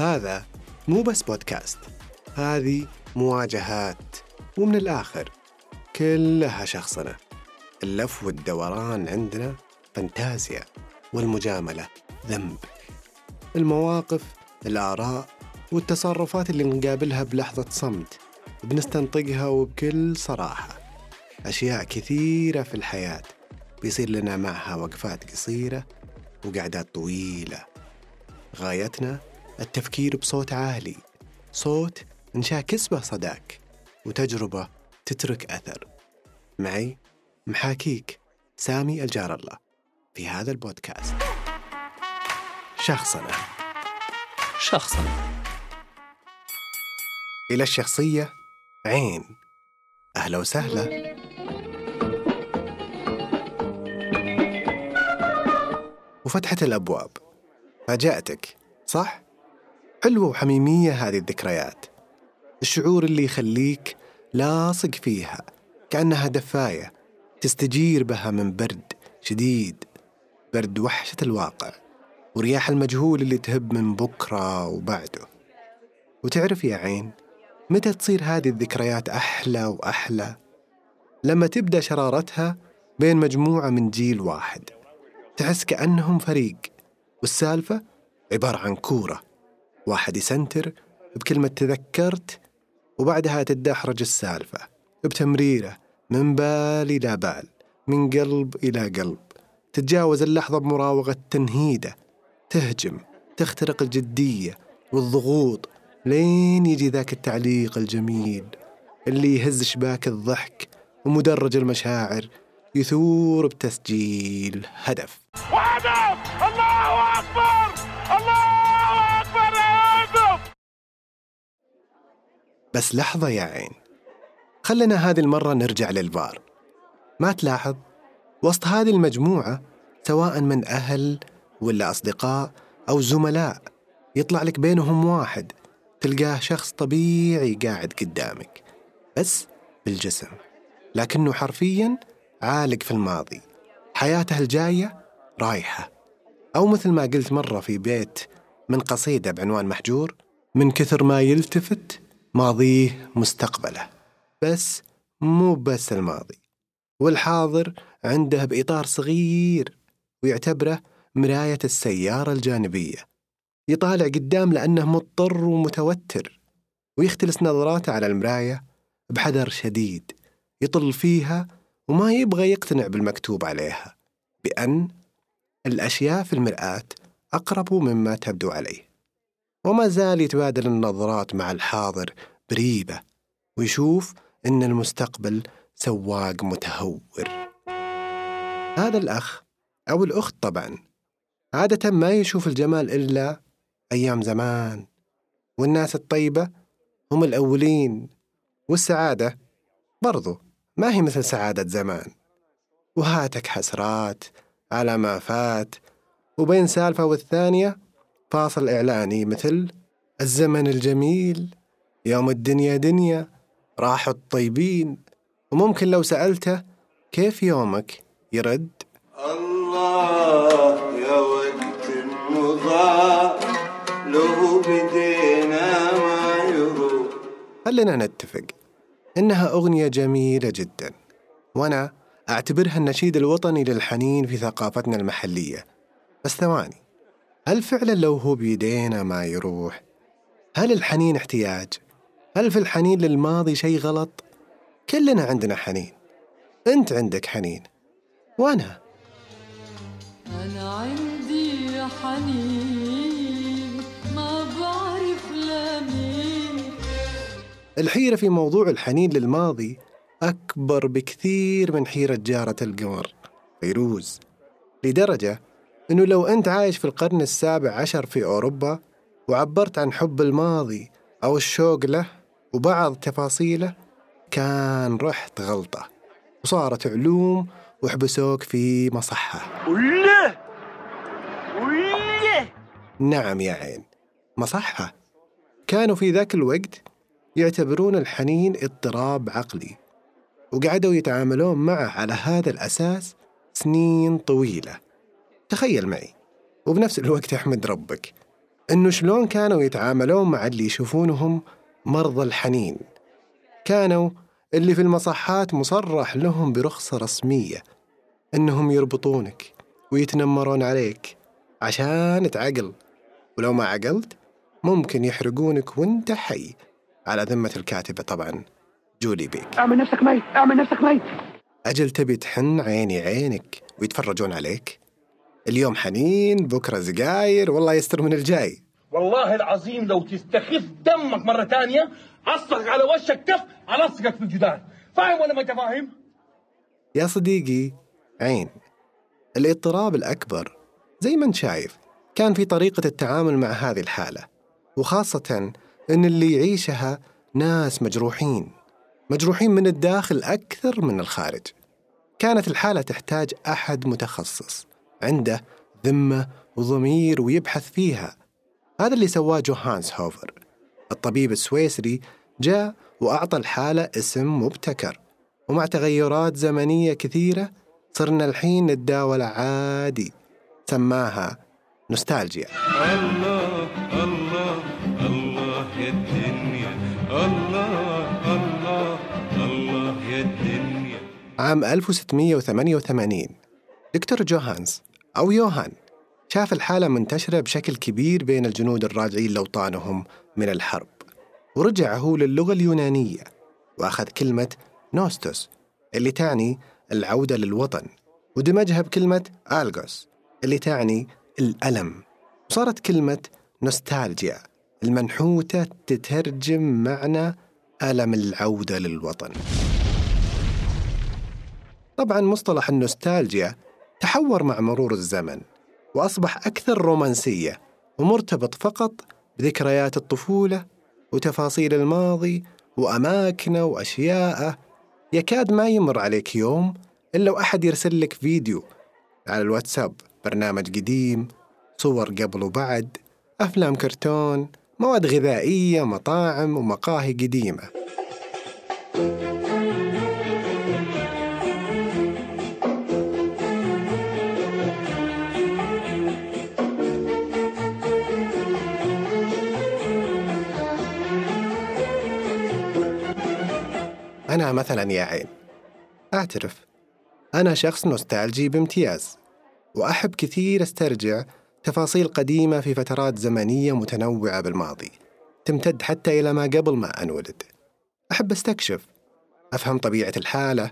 هذا مو بس بودكاست هذه مواجهات ومن الآخر كلها شخصنة اللف والدوران عندنا فانتازيا والمجاملة ذنب. المواقف الآراء والتصرفات اللي نقابلها بلحظة صمت بنستنطقها وبكل صراحة. أشياء كثيرة في الحياة بيصير لنا معها وقفات قصيرة وقعدات طويلة. غايتنا التفكير بصوت عالي صوت نشاكس به صداك وتجربة تترك أثر. معي محاكيك سامي الجار الله في هذا البودكاست. شخصنا. شخصنا. إلى الشخصية عين. أهلا وسهلا. وفتحت الأبواب. فاجأتك صح؟ حلوة وحميمية هذه الذكريات. الشعور اللي يخليك لاصق فيها كأنها دفاية تستجير بها من برد شديد برد وحشة الواقع ورياح المجهول اللي تهب من بكرة وبعده. وتعرف يا عين متى تصير هذه الذكريات أحلى وأحلى؟ لما تبدأ شرارتها بين مجموعة من جيل واحد تحس كأنهم فريق والسالفة عبارة عن كورة. واحد يسنتر بكلمة تذكرت وبعدها تدحرج السالفة بتمريرة من بال إلى بال من قلب إلى قلب. تتجاوز اللحظة بمراوغة تنهيدة تهجم تخترق الجدية والضغوط لين يجي ذاك التعليق الجميل اللي يهز شباك الضحك ومدرج المشاعر يثور بتسجيل هدف. وهدف! الله أكبر! الله بس لحظة يا عين. خلنا هذه المرة نرجع للفار. ما تلاحظ؟ وسط هذه المجموعة سواء من أهل ولا أصدقاء أو زملاء يطلع لك بينهم واحد. تلقاه شخص طبيعي قاعد قدامك بس بالجسم. لكنه حرفيا عالق في الماضي. حياته الجاية رايحة. أو مثل ما قلت مرة في بيت من قصيدة بعنوان محجور من كثر ما يلتفت ماضيه مستقبله بس مو بس الماضي. والحاضر عنده بإطار صغير ويعتبره مراية السيارة الجانبية. يطالع قدام لأنه مضطر ومتوتر ويختلس نظراته على المراية بحذر شديد. يطل فيها وما يبغى يقتنع بالمكتوب عليها بأن الأشياء في المرآة أقرب مما تبدو عليه. وما زال يتبادل النظرات مع الحاضر بريبة ويشوف أن المستقبل سواق متهور. هذا الأخ أو الأخت طبعا عادة ما يشوف الجمال إلا أيام زمان والناس الطيبة هم الأولين والسعادة برضو ما هي مثل سعادة زمان. وهاتك حسرات على ما فات وبين سالفة والثانية فاصل إعلاني مثل الزمن الجميل يوم الدنيا دنيا راحوا الطيبين. وممكن لو سألته كيف يومك يرد؟ الله يا وقت مضى لو بدينا ما يروح خلنا نتفق إنها أغنية جميلة جدا وأنا أعتبرها النشيد الوطني للحنين في ثقافتنا المحلية. بس ثواني هل فعلا لو هو بيدينا ما يروح؟ هل الحنين احتياج؟ هل في الحنين للماضي شيء غلط؟ كلنا عندنا حنين أنت عندك حنين وأنا أنا عندي حنين ما بعرف لمين الحيرة في موضوع الحنين للماضي أكبر بكثير من حيرة جارة القمر فيروز لدرجة أنه لو أنت عايش في القرن السابع عشر في أوروبا وعبرت عن حب الماضي أو الشوق له وبعض تفاصيله كان رحت غلطة وصارت علوم وحبسوك في مصحة. وله وله نعم يا عين مصحة. كانوا في ذاك الوقت يعتبرون الحنين اضطراب عقلي وقعدوا يتعاملون معه على هذا الأساس سنين طويلة. تخيل معي. وبنفس الوقت أحمد ربك إنه شلون كانوا يتعاملون مع اللي يشوفونهم مرضى الحنين. كانوا اللي في المصحات مصرح لهم برخصة رسمية إنهم يربطونك ويتنمرون عليك عشان تعقل. ولو ما عقلت ممكن يحرقونك وأنت حي. على ذمة الكاتبة طبعا جولي بيك. أعمل نفسك ميت أعمل نفسك ميت. أجل تبي تحن عيني عينك ويتفرجون عليك؟ اليوم حنين بكرة زقاير والله يستر من الجاي. والله العظيم لو تستخف دمك مرة تانية أصلك على وشك كف ألصقك في الجدار. فاهم ولا ما أنت فاهم؟ يا صديقي عين. الاضطراب الأكبر زي ما أنت شايف كان في طريقة التعامل مع هذه الحالة وخاصة أن اللي يعيشها ناس مجروحين مجروحين من الداخل أكثر من الخارج. كانت الحالة تحتاج أحد متخصص. عنده ذمة وضمير ويبحث فيها. هذا اللي سواه جوهانس هوفر. الطبيب السويسري جاء وأعطى الحالة اسم مبتكر. ومع تغيرات زمنية كثيرة صرنا الحين نتداول عادي. سماها نوستالجيا. الله الله الله يا الدنيا الله الله الله يا الدنيا عام 1688 دكتور جوهانس أو يوهان شاف الحالة منتشرة بشكل كبير بين الجنود الراجعين لأوطانهم من الحرب. ورجع هو للغة اليونانية وأخذ كلمة نوستوس اللي تعني العودة للوطن ودمجها بكلمة آلغوس اللي تعني الألم. وصارت كلمة نوستالجيا المنحوتة تترجم معنى ألم العودة للوطن. طبعا مصطلح النوستالجيا تحور مع مرور الزمن وأصبح أكثر رومانسية ومرتبط فقط بذكريات الطفولة وتفاصيل الماضي وأماكنه وأشياءه. يكاد ما يمر عليك يوم إلا وأحد يرسل لك فيديو على الواتساب برنامج قديم صور قبل وبعد أفلام كرتون مواد غذائية مطاعم ومقاهي قديمة. أنا مثلا يا عين. أعترف أنا شخص نوستالجي بامتياز وأحب كثير أسترجع تفاصيل قديمة في فترات زمنية متنوعة بالماضي تمتد حتى إلى ما قبل ما أنولد. أحب أستكشف أفهم طبيعة الحالة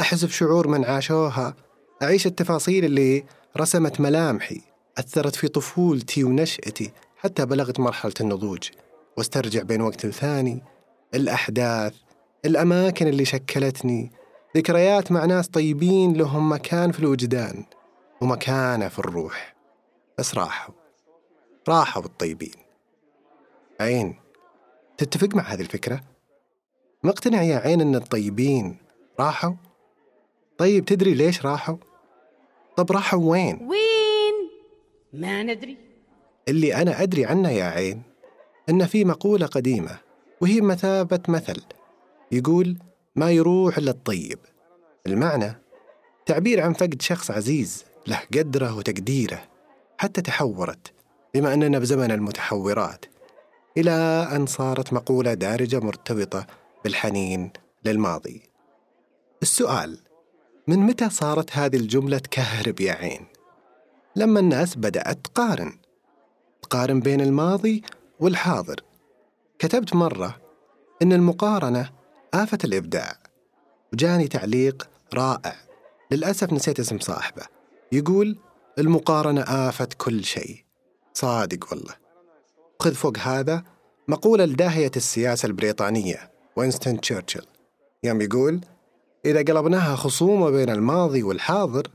أحس بشعور من عاشوها أعيش التفاصيل اللي رسمت ملامحي أثرت في طفولتي ونشأتي حتى بلغت مرحلة النضوج وأسترجع بين وقت وثاني الأحداث الأماكن اللي شكلتني ذكريات مع ناس طيبين لهم مكان في الوجدان ومكانة في الروح بس راحوا راحوا الطيبين عين تتفق مع هذه الفكرة؟ مقتنع يا عين أن الطيبين راحوا؟ طيب تدري ليش راحوا؟ طب راحوا وين؟ وين؟ ما ندري اللي أنا أدري عنه يا عين أن في مقولة قديمة وهي مثابة مثل يقول ما يروح إلا الطيب. المعنى تعبير عن فقد شخص عزيز له قدره وتقديره حتى تحورت بما أننا بزمن المتحورات إلى أن صارت مقولة دارجة مرتبطة بالحنين للماضي. السؤال من متى صارت هذه الجملة تكهرب يا عين؟ لما الناس بدأت تقارن. تقارن بين الماضي والحاضر. كتبت مرة إن المقارنة آفة الإبداع. وجاني تعليق رائع. للأسف نسيت اسم صاحبه. يقول المقارنة آفة كل شيء. صادق والله. خذ فوق هذا مقولة لداهية السياسة البريطانية وينستون تشرشل. يوم يقول إذا قلبناها خصومة بين الماضي والحاضر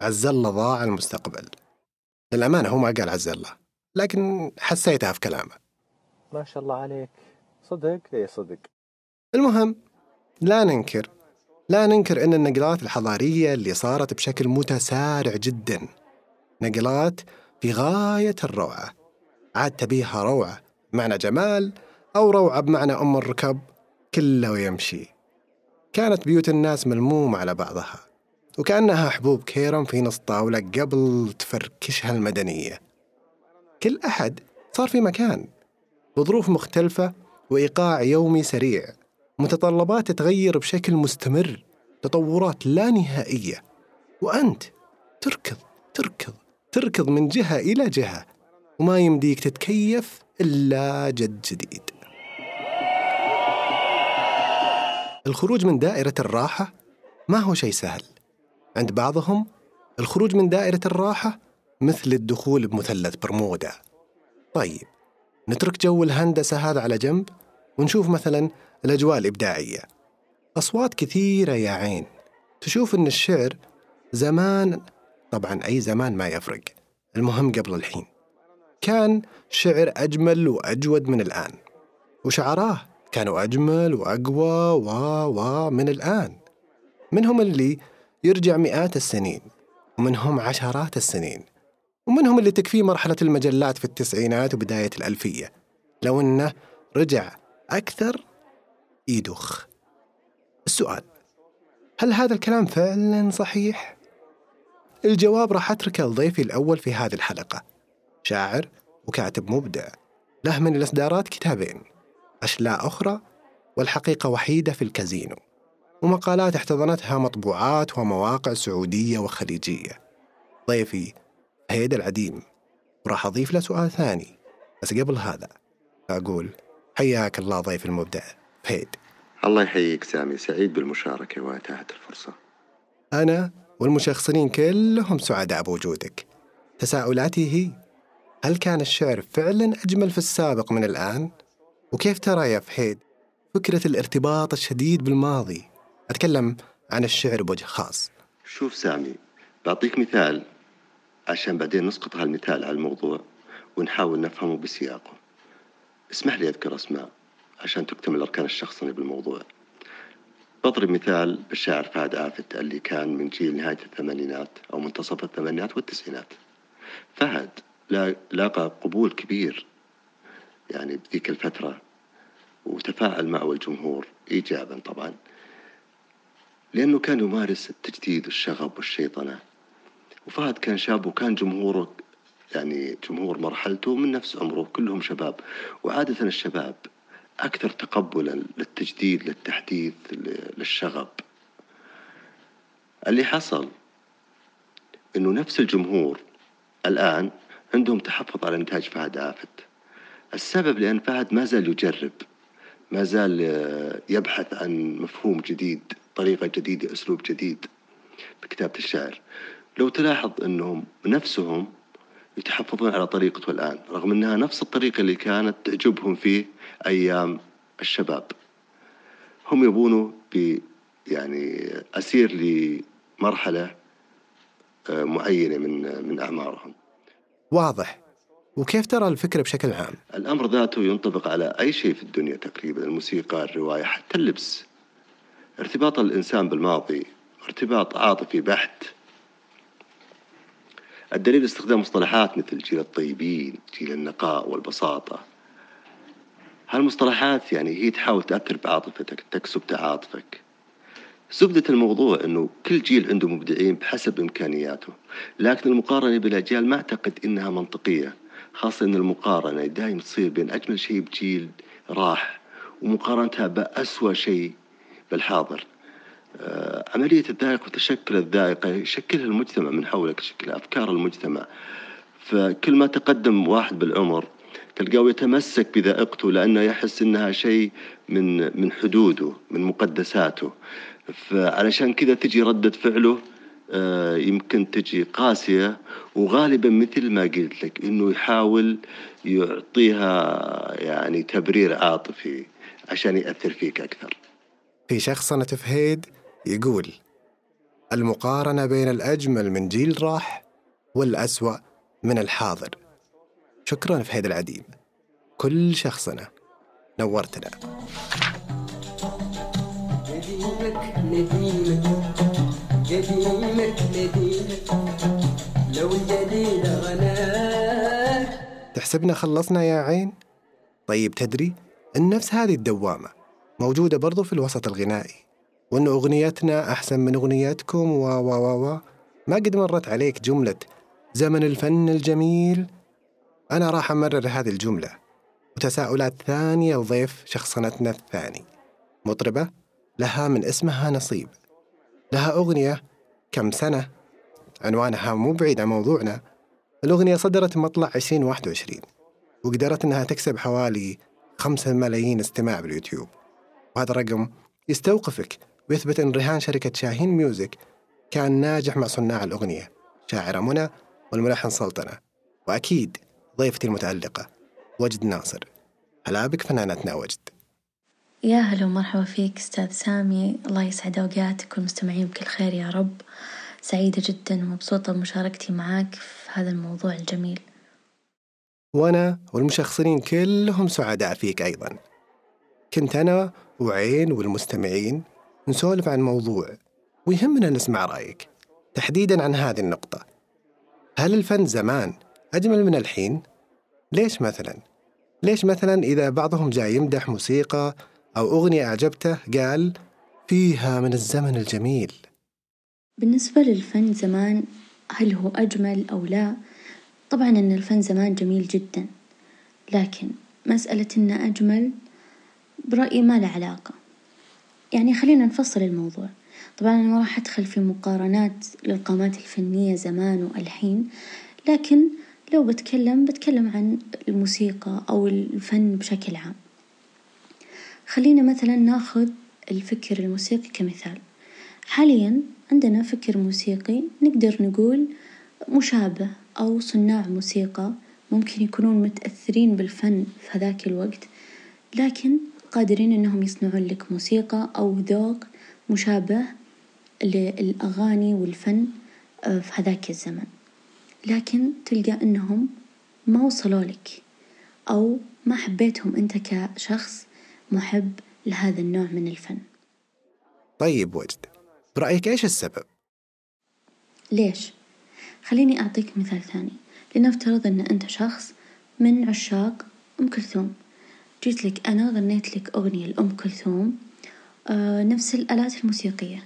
عز الله ضاع المستقبل. للأمانة هو ما قال عز الله لكن حسيتها في كلامه. ما شاء الله عليك. صدق؟ اي صدق. المهم لا ننكر لا ننكر أن النقلات الحضارية اللي صارت بشكل متسارع جدا. نقلات في غاية الروعة. عاد تبيها روعة بمعنى جمال أو روعة بمعنى أم الركب كله يمشي. كانت بيوت الناس ملمومة على بعضها وكأنها حبوب كيرم في نص طاولة قبل تفركشها المدنية. كل أحد صار في مكان بظروف مختلفة وإيقاع يومي سريع. متطلبات تتغير بشكل مستمر تطورات لا نهائية. وأنت تركض تركض تركض من جهة إلى جهة وما يمديك تتكيف إلا جد جديد. الخروج من دائرة الراحة ما هو شيء سهل. عند بعضهم الخروج من دائرة الراحة مثل الدخول بمثلث برمودا. طيب نترك جو الهندسة هذا على جنب ونشوف مثلا الأجواء الإبداعية. أصوات كثيرة يا عين. تشوف إن الشعر زمان طبعا أي زمان ما يفرق. المهم قبل الحين. كان شعر أجمل وأجود من الآن. وشعراه كانوا أجمل وأقوى و و من الآن. منهم اللي يرجع مئات السنين. ومنهم عشرات السنين. ومنهم اللي تكفيه مرحلة المجلات في التسعينات وبداية الألفية. لو أنه رجع أكثر يدخ السؤال هل هذا الكلام فعلا صحيح؟ الجواب راح أتركه لضيفي الأول في هذه الحلقة. شاعر وكاتب مبدع له من الإصدارات كتابين أشلاء أخرى والحقيقة وحيدة في الكازينو ومقالات احتضنتها مطبوعات ومواقع سعودية وخليجية. ضيفي هيد العديم وراح أضيف له سؤال ثاني بس قبل هذا أقول حياك الله ضيف المبدع. هيد الله يحييك سامي. سعيد بالمشاركة وإتاحة الفرصة. أنا والمشخصنين كلهم سعداء بوجودك. تساؤلاتي هي هل كان الشعر فعلا أجمل في السابق من الآن؟ وكيف ترى يا فهيد فكرة الارتباط الشديد بالماضي؟ أتكلم عن الشعر بوجه خاص. شوف سامي بعطيك مثال عشان بعدين نسقط هالمثال على الموضوع ونحاول نفهمه بسياقه. اسمح لي أذكر أسماء. عشان تكتمل أركان الشخصني بالموضوع. بضرب مثال بالشاعر فهد آفت اللي كان من جيل نهاية الثمانينات أو منتصف الثمانينات والتسعينات. فهد لا- لاقى قبول كبير يعني بذيك الفترة وتفاعل معه الجمهور إيجابا طبعا لأنه كان يمارس التجديد والشغب والشيطنة. وفهد كان شاب وكان جمهوره يعني جمهور مرحلته من نفس عمره كلهم شباب. وعادة الشباب أكثر تقبلا للتجديد للتحديث للشغب. اللي حصل إنه نفس الجمهور الآن عندهم تحفظ على إنتاج فهد آفت. السبب لأن فهد ما زال يجرب ما زال آه، يبحث عن مفهوم جديد طريقة جديدة أسلوب جديد بكتابة الشعر. لو تلاحظ أنهم نفسهم يتحفظون على طريقته الآن رغم أنها نفس الطريقة اللي كانت تعجبهم في أيام الشباب. هم يبونوا ب يعني أسير لمرحلة آه، معينة من من أعمارهم. واضح. وكيف ترى الفكرة بشكل عام؟ الأمر ذاته ينطبق على أي شيء في الدنيا تقريبا الموسيقى الرواية حتى اللبس. ارتباط الإنسان بالماضي ارتباط عاطفي بحت. الدليل استخدام مصطلحات مثل جيل الطيبين جيل النقاء والبساطة. هالمصطلحات يعني هي تحاول تأثر بعاطفتك تكسب تعاطفك. زبدة الموضوع أنه كل جيل عنده مبدعين بحسب إمكانياته لكن المقارنة بالأجيال ما أعتقد أنها منطقية خاصة أن المقارنة دائما تصير بين أجمل شيء بجيل راح ومقارنتها بأسوأ شيء بالحاضر. آه، عملية الذائقة وتشكل الذائقة يشكلها المجتمع من حولك يشكل أفكار المجتمع. فكل ما تقدم واحد بالعمر تلقاه يتمسك بذائقته لأنه يحس أنها شيء من من حدوده من مقدساته. فعلشان كذا تجي ردة فعله آه، يمكن تجي قاسية وغالبا مثل ما قلت لك إنه يحاول يعطيها يعني تبرير عاطفي عشان يأثر فيك أكثر. في شخصنة فهيد يقول المقارنة بين الأجمل من جيل راح والأسوأ من الحاضر. شكرا فهيد العديم كل شخصنة نورتنا. قديمك نديمك قديمك نديمك لو الجديد غناك تحسبنا خلصنا يا عين؟ طيب تدري إن نفس هذه الدوامة موجودة برضو في الوسط الغنائي وإن أغنيتنا أحسن من أغنيتكم و و و و. ما قد مرت عليك جملة زمن الفن الجميل؟ أنا راح أمرر هذه الجملة. وتساؤلات ثانية لضيف شخصنتنا الثاني. مطربة؟ لها من اسمها نصيب. لها أغنية كم سنة؟ عنوانها مو بعيد عن موضوعنا. الأغنية صدرت مطلع 2021 وقدرت أنها تكسب حوالي 5 ملايين استماع باليوتيوب. وهذا الرقم يستوقفك ويثبت أن رهان شركة شاهين ميوزك كان ناجح مع صناع الأغنية شاعرة منى والملحن سلطنة. وأكيد ضيفتي المتألقة وجد ناصر. هلا بك فنانتنا وجد. يا هلا ومرحبا فيك أستاذ سامي. الله يسعد أوقاتك والمستمعين بكل خير يا رب. سعيدة جدا ومبسوطة بمشاركتي معاك في هذا الموضوع الجميل. وأنا والمشخصنين كلهم سعداء فيك أيضا. كنت أنا وعين والمستمعين نسولف عن موضوع ويهمنا نسمع رأيك تحديدا عن هذه النقطة. هل الفن زمان أجمل من الحين؟ ليش مثلا؟ ليش مثلا إذا بعضهم جاي يمدح موسيقى أو أغنية أعجبته قال فيها من الزمن الجميل بالنسبة للفن زمان هل هو أجمل أو لا؟ طبعا أن الفن زمان جميل جدا لكن مسألة إنه أجمل برأيي ما له علاقة يعني خلينا نفصل الموضوع طبعا أنا ما راح أدخل في مقارنات للقامات الفنية زمان والحين لكن لو بتكلم بتكلم عن الموسيقى أو الفن بشكل عام. خلينا مثلا ناخذ الفكر الموسيقي كمثال. حاليا عندنا فكر موسيقي نقدر نقول مشابه أو صناع موسيقى ممكن يكونون متأثرين بالفن في هذاك الوقت لكن قادرين إنهم يصنعون لك موسيقى أو ذوق مشابه للأغاني والفن في هذاك الزمن. لكن تلقى إنهم ما وصلوا لك أو ما حبيتهم أنت كشخص محب لهذا النوع من الفن. طيب وجد برأيك إيش السبب؟ ليش؟ خليني أعطيك مثال ثاني. لنفترض أن أنت شخص من عشاق أم كلثوم. جيت لك أنا غنيت لك أغنية لأم كلثوم آه نفس الآلات الموسيقية.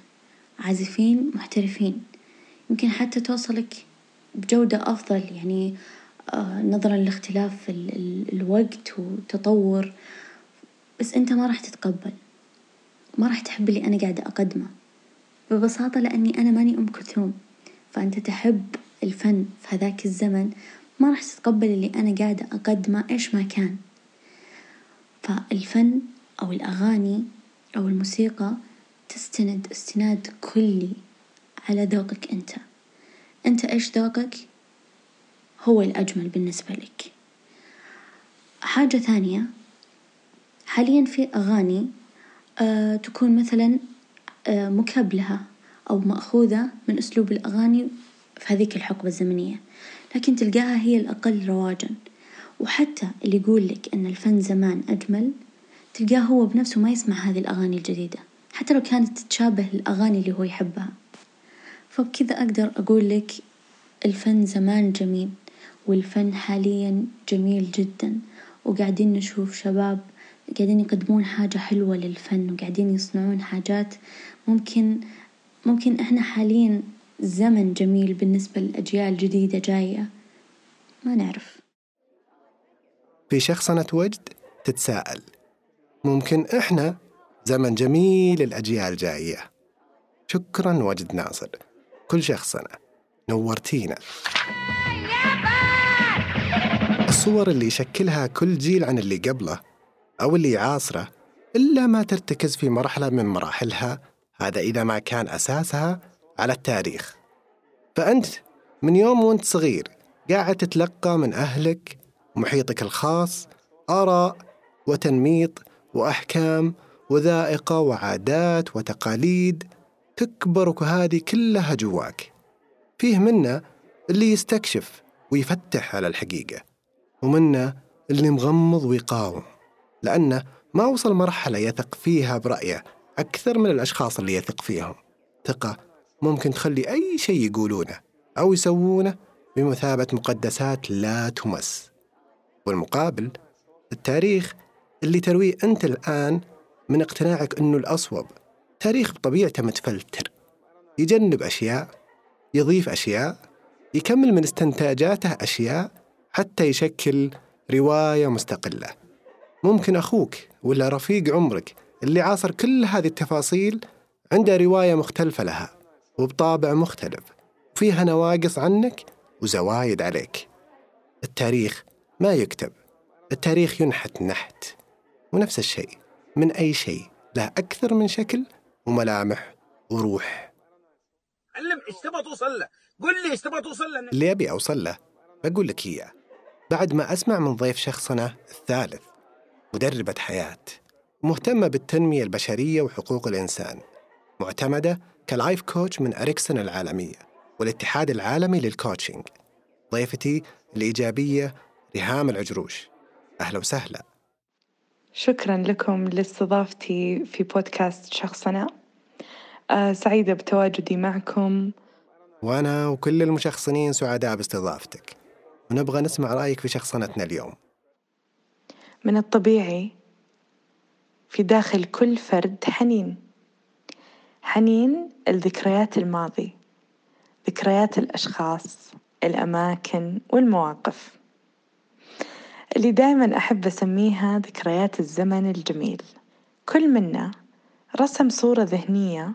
عازفين محترفين. يمكن حتى توصلك بجودة أفضل يعني آه نظرا لاختلاف ال ال الوقت والتطور. بس أنت ما راح تتقبل. ما راح تحب اللي أنا قاعدة أقدمه. ببساطة لأني أنا ماني أم كلثوم. فأنت تحب الفن في هذاك الزمن ما راح تتقبل اللي أنا قاعدة أقدمه إيش ما كان. فالفن أو الأغاني أو الموسيقى تستند استناد كلي على ذوقك أنت. أنت إيش ذوقك؟ هو الأجمل بالنسبة لك. حاجة ثانية حاليا في أغاني آه تكون مثلا آه مكبلة أو مأخوذة من أسلوب الأغاني في هذيك الحقبة الزمنية. لكن تلقاها هي الأقل رواجا. وحتى اللي يقول لك أن الفن زمان أجمل تلقاه هو بنفسه ما يسمع هذه الأغاني الجديدة. حتى لو كانت تتشابه الأغاني اللي هو يحبها. فبكذا أقدر أقول لك الفن زمان جميل والفن حاليا جميل جدا وقاعدين نشوف شباب قاعدين يقدمون حاجة حلوة للفن وقاعدين يصنعون حاجات ممكن ممكن إحنا حاليا زمن جميل بالنسبة للأجيال الجديدة جاية. ما نعرف. في شخصنة وجد تتساءل. ممكن إحنا زمن جميل الأجيال جاية. شكرا وجد ناصر. كل شخصنة نورتينا. الصور اللي يشكلها كل جيل عن اللي قبله أو اللي يعاصره إلا ما ترتكز في مرحلة من مراحلها. هذا إذا ما كان أساسها على التاريخ. فأنت من يوم وأنت صغير قاعد تتلقى من أهلك ومحيطك الخاص آراء وتنميط وأحكام وذائقة وعادات وتقاليد تكبر وهذه كلها جواك. فيه منا اللي يستكشف ويفتح على الحقيقة ومنا اللي مغمض ويقاوم لأنه ما وصل مرحلة يثق فيها برأيه أكثر من الأشخاص اللي يثق فيهم. ثقة ممكن تخلي أي شيء يقولونه أو يسوونه بمثابة مقدسات لا تمس. والمقابل التاريخ اللي ترويه أنت الآن من اقتناعك أنه الأصوب. تاريخ بطبيعته متفلتر. يجنب أشياء يضيف أشياء يكمل من استنتاجاته أشياء حتى يشكل رواية مستقلة. ممكن أخوك ولا رفيق عمرك اللي عاصر كل هذه التفاصيل عنده رواية مختلفة لها وبطابع مختلف فيها نواقص عنك وزوايد عليك. التاريخ ما يكتب التاريخ ينحت نحت ونفس الشيء من أي شيء له أكثر من شكل وملامح وروح. علم إيش تبغى توصل له قل لي إيش تبغى توصل له اللي أبي أوصل له بقول لك إياه بعد ما أسمع من ضيف شخصنا الثالث مدربة حياة مهتمة بالتنمية البشرية وحقوق الإنسان معتمدة ك life coach من إريكسون العالمية والاتحاد العالمي لل coaching ضيفتي الإيجابية ريهام العجروش. أهلا وسهلا. شكرا لكم لاستضافتي في بودكاست شخصنا. سعيدة بتواجدي معكم. وأنا وكل المشخصنين سعداء باستضافتك. ونبغى نسمع رأيك في شخصنتنا اليوم. من الطبيعي في داخل كل فرد حنين. حنين الذكريات الماضي ذكريات الأشخاص الأماكن والمواقف. اللي دائما أحب أسميها ذكريات الزمن الجميل. كل منا رسم صورة ذهنية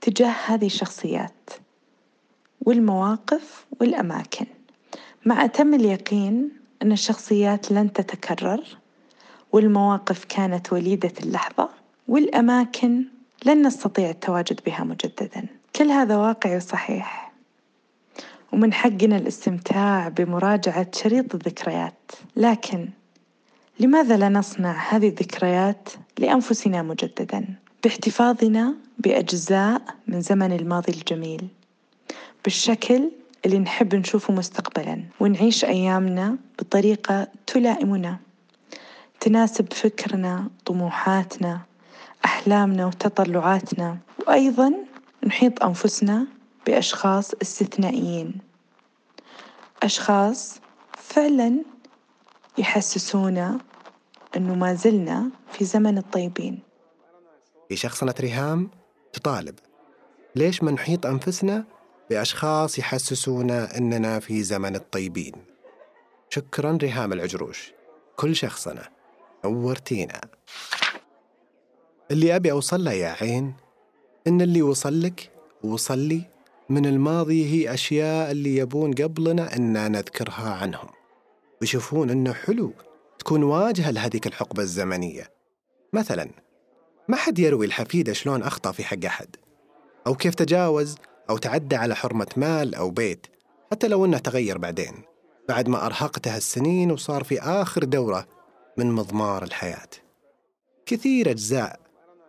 تجاه هذه الشخصيات والمواقف والأماكن. مع أتم اليقين أن الشخصيات لن تتكرر والمواقف كانت وليدة اللحظة والأماكن لن نستطيع التواجد بها مجددا. كل هذا واقعي وصحيح. ومن حقنا الاستمتاع بمراجعة شريط الذكريات. لكن لماذا لا نصنع هذه الذكريات لأنفسنا مجددا؟ باحتفاظنا بأجزاء من زمن الماضي الجميل بالشكل اللي نحب نشوفه مستقبلا ونعيش أيامنا بطريقة تلائمنا تناسب فكرنا طموحاتنا أحلامنا وتطلعاتنا وأيضا نحيط أنفسنا بأشخاص استثنائيين. أشخاص فعلا يحسسونا أنه ما زلنا في زمن الطيبين. في شخصنة ريهام تطالب. ليش ما نحيط أنفسنا بأشخاص يحسسونا أننا في زمن الطيبين؟ شكرا ريهام العجروش. كل شخصنا. نورتينا. اللي أبي أوصل له يا عين إن اللي وصل لك ووصل لي. من الماضي هي أشياء اللي يبون قبلنا أن نذكرها عنهم. ويشوفون أنه حلو تكون واجهة لهذيك الحقبة الزمنية. مثلا ما حد يروي الحفيدة شلون أخطأ في حق أحد أو كيف تجاوز أو تعدى على حرمة مال أو بيت حتى لو أنه تغير بعدين بعد ما أرهقتها السنين وصار في آخر دورة من مضمار الحياة. كثير أجزاء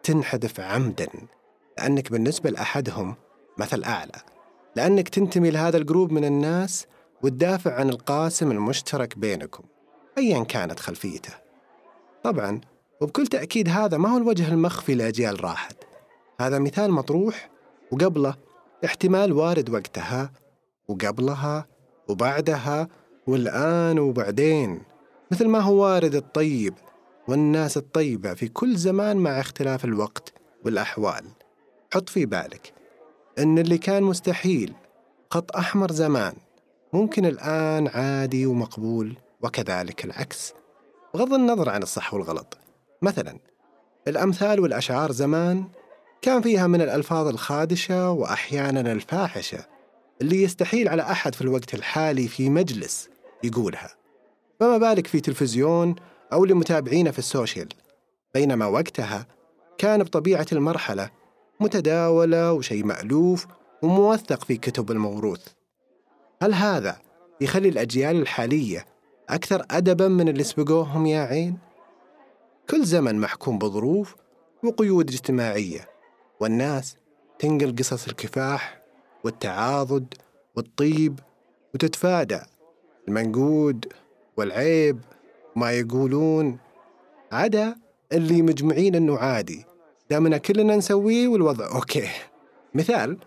تنحذف عمدا لأنك بالنسبة لأحدهم مثل أعلى لأنك تنتمي لهذا الجروب من الناس وتدافع عن القاسم المشترك بينكم أيا كانت خلفيته. طبعا وبكل تأكيد هذا ما هو الوجه المخفي لأجيال راحت. هذا مثال مطروح وقبله احتمال وارد وقتها وقبلها وبعدها والآن وبعدين. مثل ما هو وارد الطيب والناس الطيبة في كل زمان مع اختلاف الوقت والأحوال. حط في بالك أن اللي كان مستحيل خط أحمر زمان ممكن الآن عادي ومقبول وكذلك العكس. بغض النظر عن الصح والغلط مثلا الأمثال والأشعار زمان كان فيها من الألفاظ الخادشة وأحيانا الفاحشة اللي يستحيل على أحد في الوقت الحالي في مجلس يقولها. فما بالك في تلفزيون أو لمتابعينه في السوشيال؟ بينما وقتها كان بطبيعة المرحلة متداولة وشيء مألوف وموثق في كتب الموروث. هل هذا يخلي الأجيال الحالية أكثر أدبا من اللي سبقوهم يا عين؟ كل زمن محكوم بظروف وقيود اجتماعية والناس تنقل قصص الكفاح والتعاضد والطيب وتتفادى. المنقود والعيب ما يقولون عدا اللي مجمعين إنه عادي. دامنا كلنا نسويه والوضع أوكي. مثال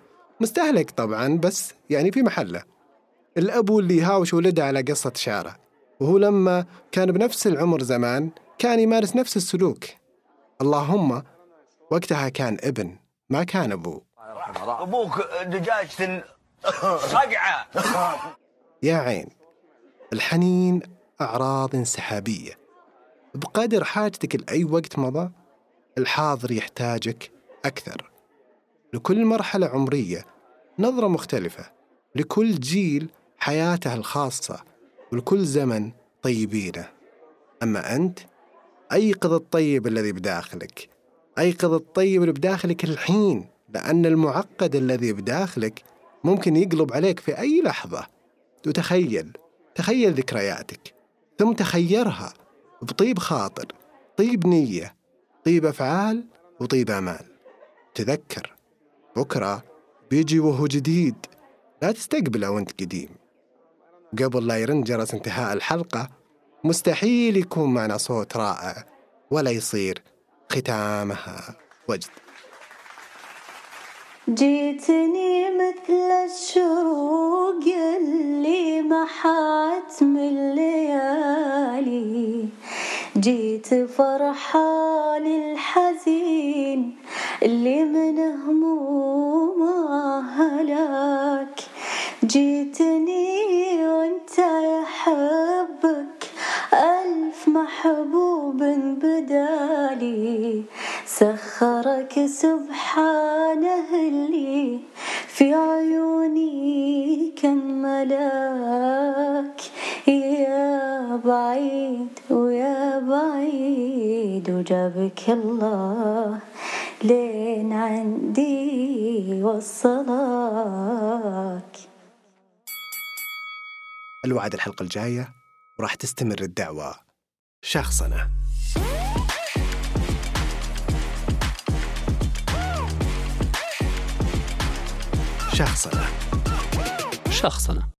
مستهلك طبعا بس يعني في محله. الأبو اللي يهاوش ولده على قصة شعره وهو لما كان بنفس العمر زمان كان يمارس نفس السلوك. اللهم وقتها كان ابن ما كان ابوه أبوك دجاجة صقعة. يا عين الحنين أعراض انسحابية. بقدر حاجتك لأي وقت مضى الحاضر يحتاجك أكثر. لكل مرحلة عمرية نظرة مختلفة. لكل جيل حياته الخاصة. ولكل زمن طيبينه. أما أنت أيقظ الطيب الذي بداخلك. أيقظ الطيب اللي بداخلك الحين لأن المعقد الذي بداخلك ممكن يقلب عليك في أي لحظة. وتخيل تخيل ذكرياتك. ثم تخيرها بطيب خاطر طيب نية طيب أفعال وطيب آمال. تذكر. بكرة بيجي وهو جديد. لا تستقبله وأنت قديم. قبل لا يرن جرس انتهاء الحلقة مستحيل يكون معنا صوت رائع ولا يصير ختامها وجد. جيتني مثل الشوق اللي محات من الليالي جيت فرحان الحزين اللي من همومه هلاك. جيتني وانت يحبك محبوب بدالي سخرك سبحانه اللي في عيوني كان ملاك يا بعيد ويا بعيد وجابك الله. لين عندي وصلاك الوعد الحلقة الجاية وراح تستمر الدعوة. شخصنا شخصنا شخصنا